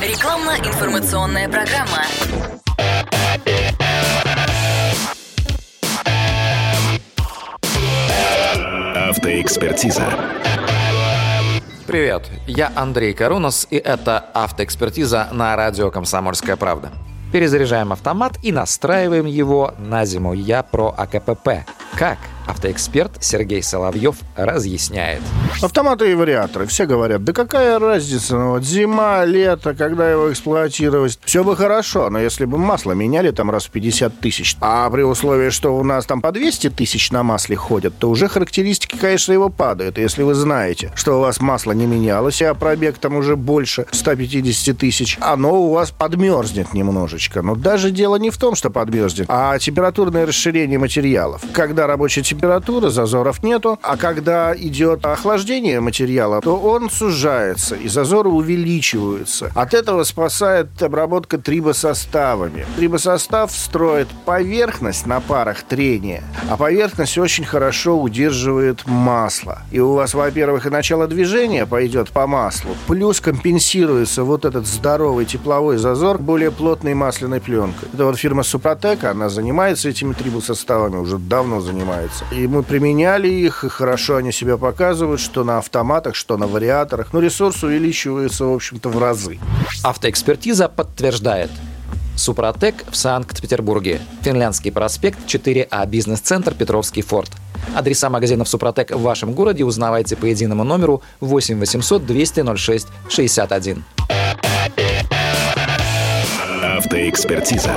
Рекламно-информационная программа. Автоэкспертиза. Привет, я Андрей Карунос, и это автоэкспертиза на радио «Комсомольская правда». Перезаряжаем автомат и настраиваем его на зиму. Я про АКПП. Как? Автоэксперт Сергей Соловьев разъясняет. Автоматы и вариаторы. Все говорят, да какая разница, ну вот зима, лето, когда его эксплуатировать. Все бы хорошо, но если бы масло меняли там раз в 50 тысяч, а при условии, что у нас там по 200 тысяч на масле ходят, то уже характеристики, конечно, его падают. Если вы знаете, что у вас масло не менялось, а пробег там уже больше 150 тысяч, оно у вас подмерзнет немножечко. Но даже дело не в том, что подмерзнет, а температурное расширение материалов. Когда рабочая температура, зазоров нету, а когда идет охлаждение материала, то он сужается, и зазоры увеличиваются. От этого спасает обработка трибосоставами. Трибосостав строит поверхность на парах трения, а поверхность очень хорошо удерживает масло. И у вас, во-первых, и начало движения пойдет по маслу, плюс компенсируется вот этот здоровый тепловой зазор более плотной масляной пленкой. Это вот фирма Супротек, она занимается этими трибосоставами, уже давно занимается являются. И мы применяли их, и хорошо они себя показывают, что на автоматах, что на вариаторах. Но ресурс увеличивается, в общем-то, в разы. Автоэкспертиза подтверждает. Супротек в Санкт-Петербурге. Финляндский проспект 4А, бизнес-центр Петровский форт. Адреса магазинов Супротек в вашем городе узнавайте по единому номеру 8 800 200 06 61. Автоэкспертиза.